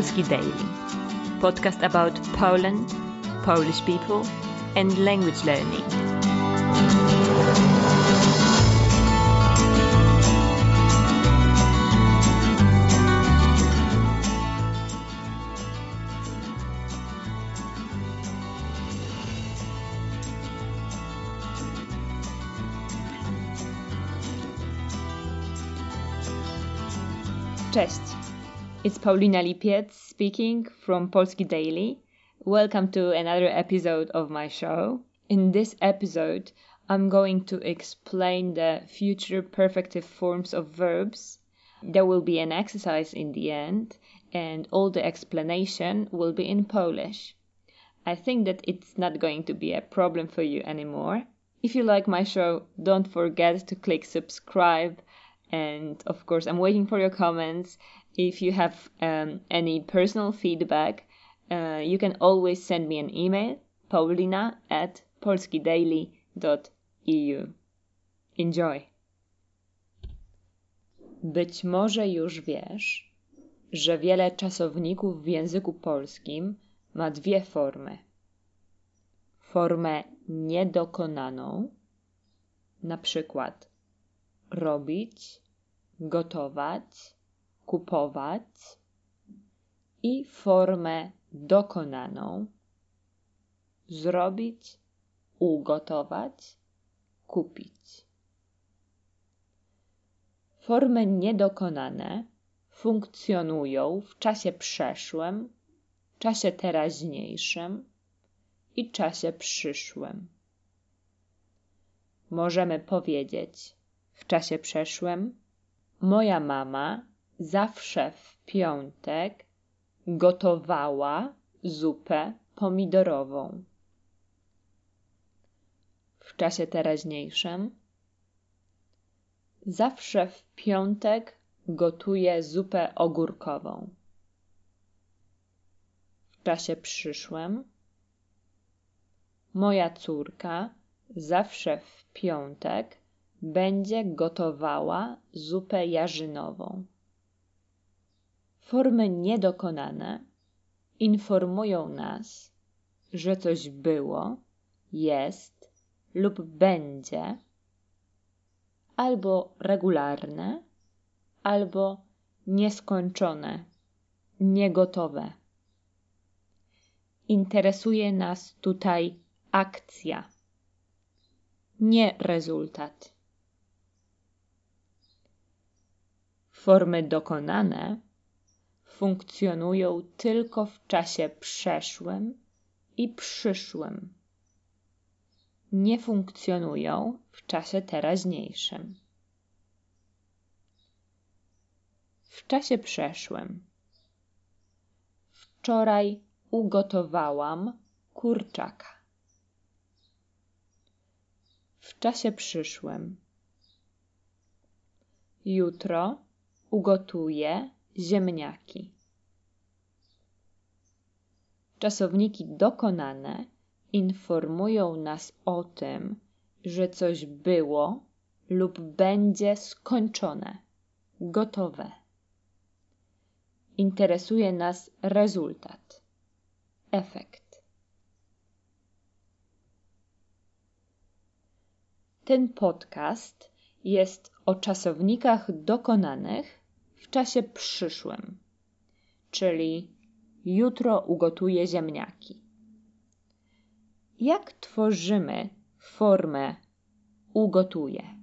Polski Daily, podcast about Poland, Polish people, and language learning. Cześć. It's Paulina Lipiec speaking from Polski Daily. Welcome to another episode of my show. In this episode, I'm going to explain the future perfective forms of verbs. There will be an exercise in the end, and all the explanation will be in Polish. I think that it's not going to be a problem for you anymore. If you like my show, don't forget to click subscribe and of course i'm waiting for your comments if you have um, any personal feedback uh, you can always send me an email paulina at polskidaily.eu enjoy. Być może już wiesz że wiele czasowników w języku polskim ma dwie formy. Formę niedokonaną na przykład robić, gotować, kupować i formę dokonaną zrobić, ugotować, kupić. Formy niedokonane funkcjonują w czasie przeszłym, czasie teraźniejszym i czasie przyszłym. Możemy powiedzieć w czasie przeszłym moja mama zawsze w piątek gotowała zupę pomidorową. W czasie teraźniejszym zawsze w piątek gotuje zupę ogórkową. W czasie przyszłym moja córka zawsze w piątek będzie gotowała zupę jarzynową. Formy niedokonane informują nas, że coś było, jest lub będzie, albo regularne, albo nieskończone, niegotowe. Interesuje nas tutaj akcja, nie rezultat. Formy dokonane funkcjonują tylko w czasie przeszłym i przyszłym. Nie funkcjonują w czasie teraźniejszym. W czasie przeszłym. Wczoraj ugotowałam kurczaka. W czasie przyszłym. Jutro ugotuję ziemniaki. Czasowniki dokonane informują nas o tym, że coś było lub będzie skończone, gotowe. Interesuje nas rezultat, efekt. Ten podcast jest o czasownikach dokonanych w czasie przyszłym, czyli jutro ugotuję ziemniaki. Jak tworzymy formę ugotuję?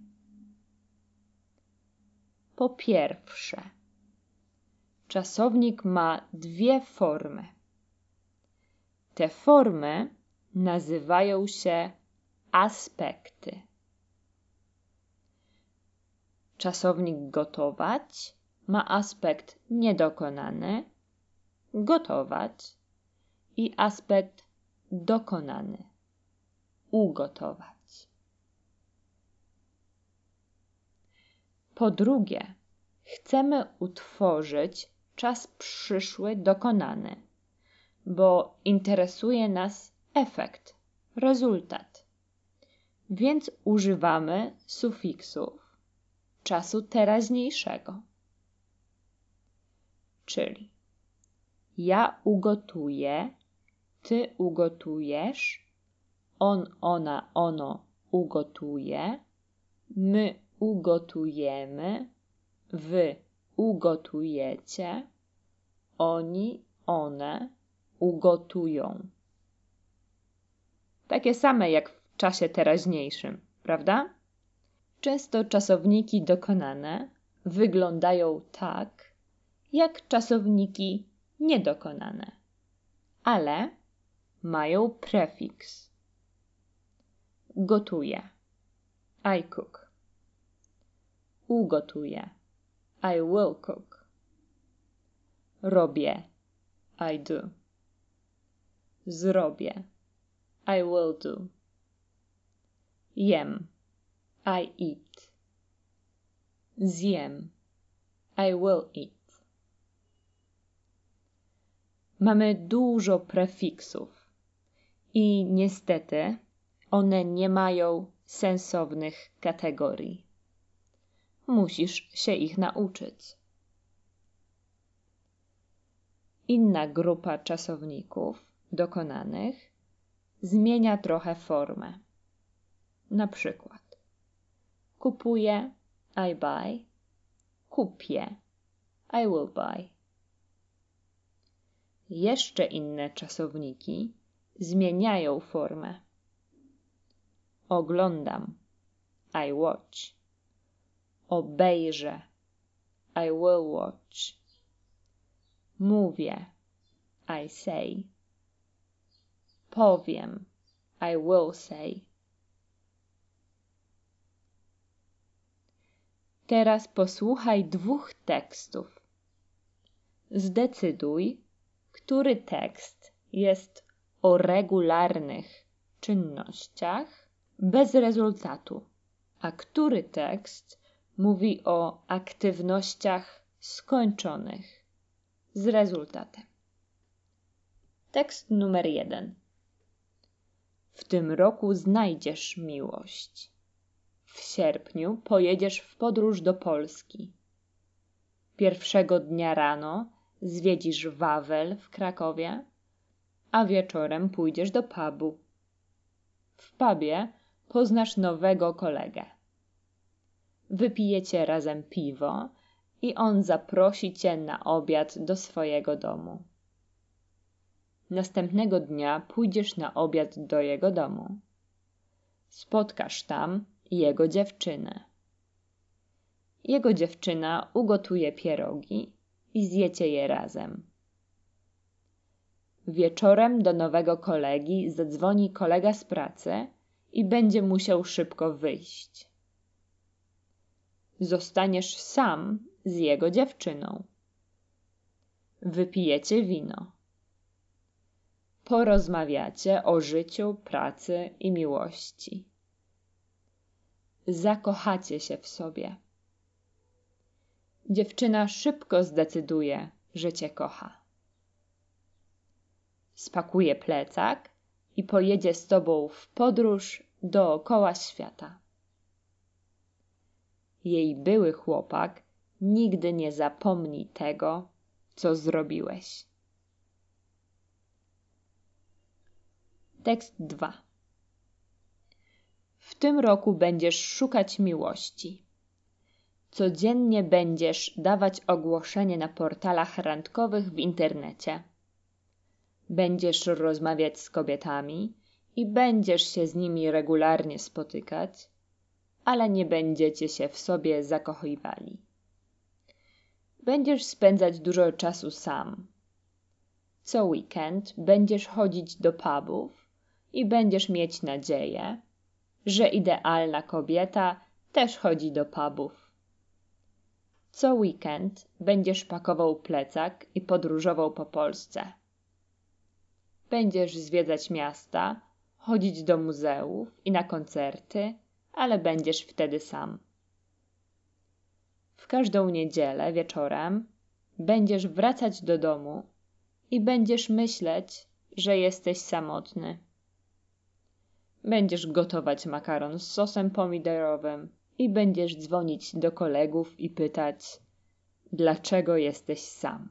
Po pierwsze, czasownik ma dwie formy. Te formy nazywają się aspekty. Czasownik gotować ma aspekt niedokonany, gotować i aspekt dokonany, ugotować. Po drugie, chcemy utworzyć czas przyszły dokonany, bo interesuje nas efekt, rezultat. Więc używamy sufiksów czasu teraźniejszego czyli Ja ugotuję, ty ugotujesz, on, ona, ono ugotuje, my ugotujemy, wy ugotujecie, oni, one ugotują. Takie same jak w czasie teraźniejszym, prawda? Często czasowniki dokonane wyglądają tak, jak czasowniki niedokonane, ale mają prefiks. Gotuję. I cook. Ugotuję. I will cook. Robię. I do. Zrobię. I will do. Jem. I eat. Zjem. I will eat. Mamy dużo prefiksów i niestety one nie mają sensownych kategorii. Musisz się ich nauczyć. Inna grupa czasowników dokonanych zmienia trochę formę. Na przykład kupuję I buy, kupię I will buy. Jeszcze inne czasowniki zmieniają formę. Oglądam I watch. Obejrzę I will watch. Mówię I say. Powiem I will say. Teraz posłuchaj dwóch tekstów. Zdecyduj, który tekst jest o regularnych czynnościach bez rezultatu, a który tekst mówi o aktywnościach skończonych z rezultatem. Tekst numer jeden. W tym roku znajdziesz miłość. W sierpniu pojedziesz w podróż do Polski. Pierwszego dnia rano zwiedzisz Wawel w Krakowie, a wieczorem pójdziesz do pubu. W pubie poznasz nowego kolegę. Wypijecie razem piwo i on zaprosi cię na obiad do swojego domu. Następnego dnia pójdziesz na obiad do jego domu. Spotkasz tam jego dziewczynę. Jego dziewczyna ugotuje pierogi i zjecie je razem. Wieczorem do nowego kolegi zadzwoni kolega z pracy i będzie musiał szybko wyjść. Zostaniesz sam z jego dziewczyną. Wypijecie wino. Porozmawiacie o życiu, pracy i miłości. Zakochacie się w sobie. Dziewczyna szybko zdecyduje, że cię kocha. Spakuje plecak i pojedzie z tobą w podróż dookoła świata. Jej były chłopak nigdy nie zapomni tego, co zrobiłeś. Tekst 2. W tym roku będziesz szukać miłości. Codziennie będziesz dawać ogłoszenie na portalach randkowych w internecie. Będziesz rozmawiać z kobietami i będziesz się z nimi regularnie spotykać, ale nie będziecie się w sobie zakochiwali. Będziesz spędzać dużo czasu sam. Co weekend będziesz chodzić do pubów i będziesz mieć nadzieję, że idealna kobieta też chodzi do pubów. Co weekend będziesz pakował plecak i podróżował po Polsce. Będziesz zwiedzać miasta, chodzić do muzeów i na koncerty, ale będziesz wtedy sam. W każdą niedzielę wieczorem będziesz wracać do domu i będziesz myśleć, że jesteś samotny. Będziesz gotować makaron z sosem pomidorowym i będziesz dzwonić do kolegów i pytać, dlaczego jesteś sam.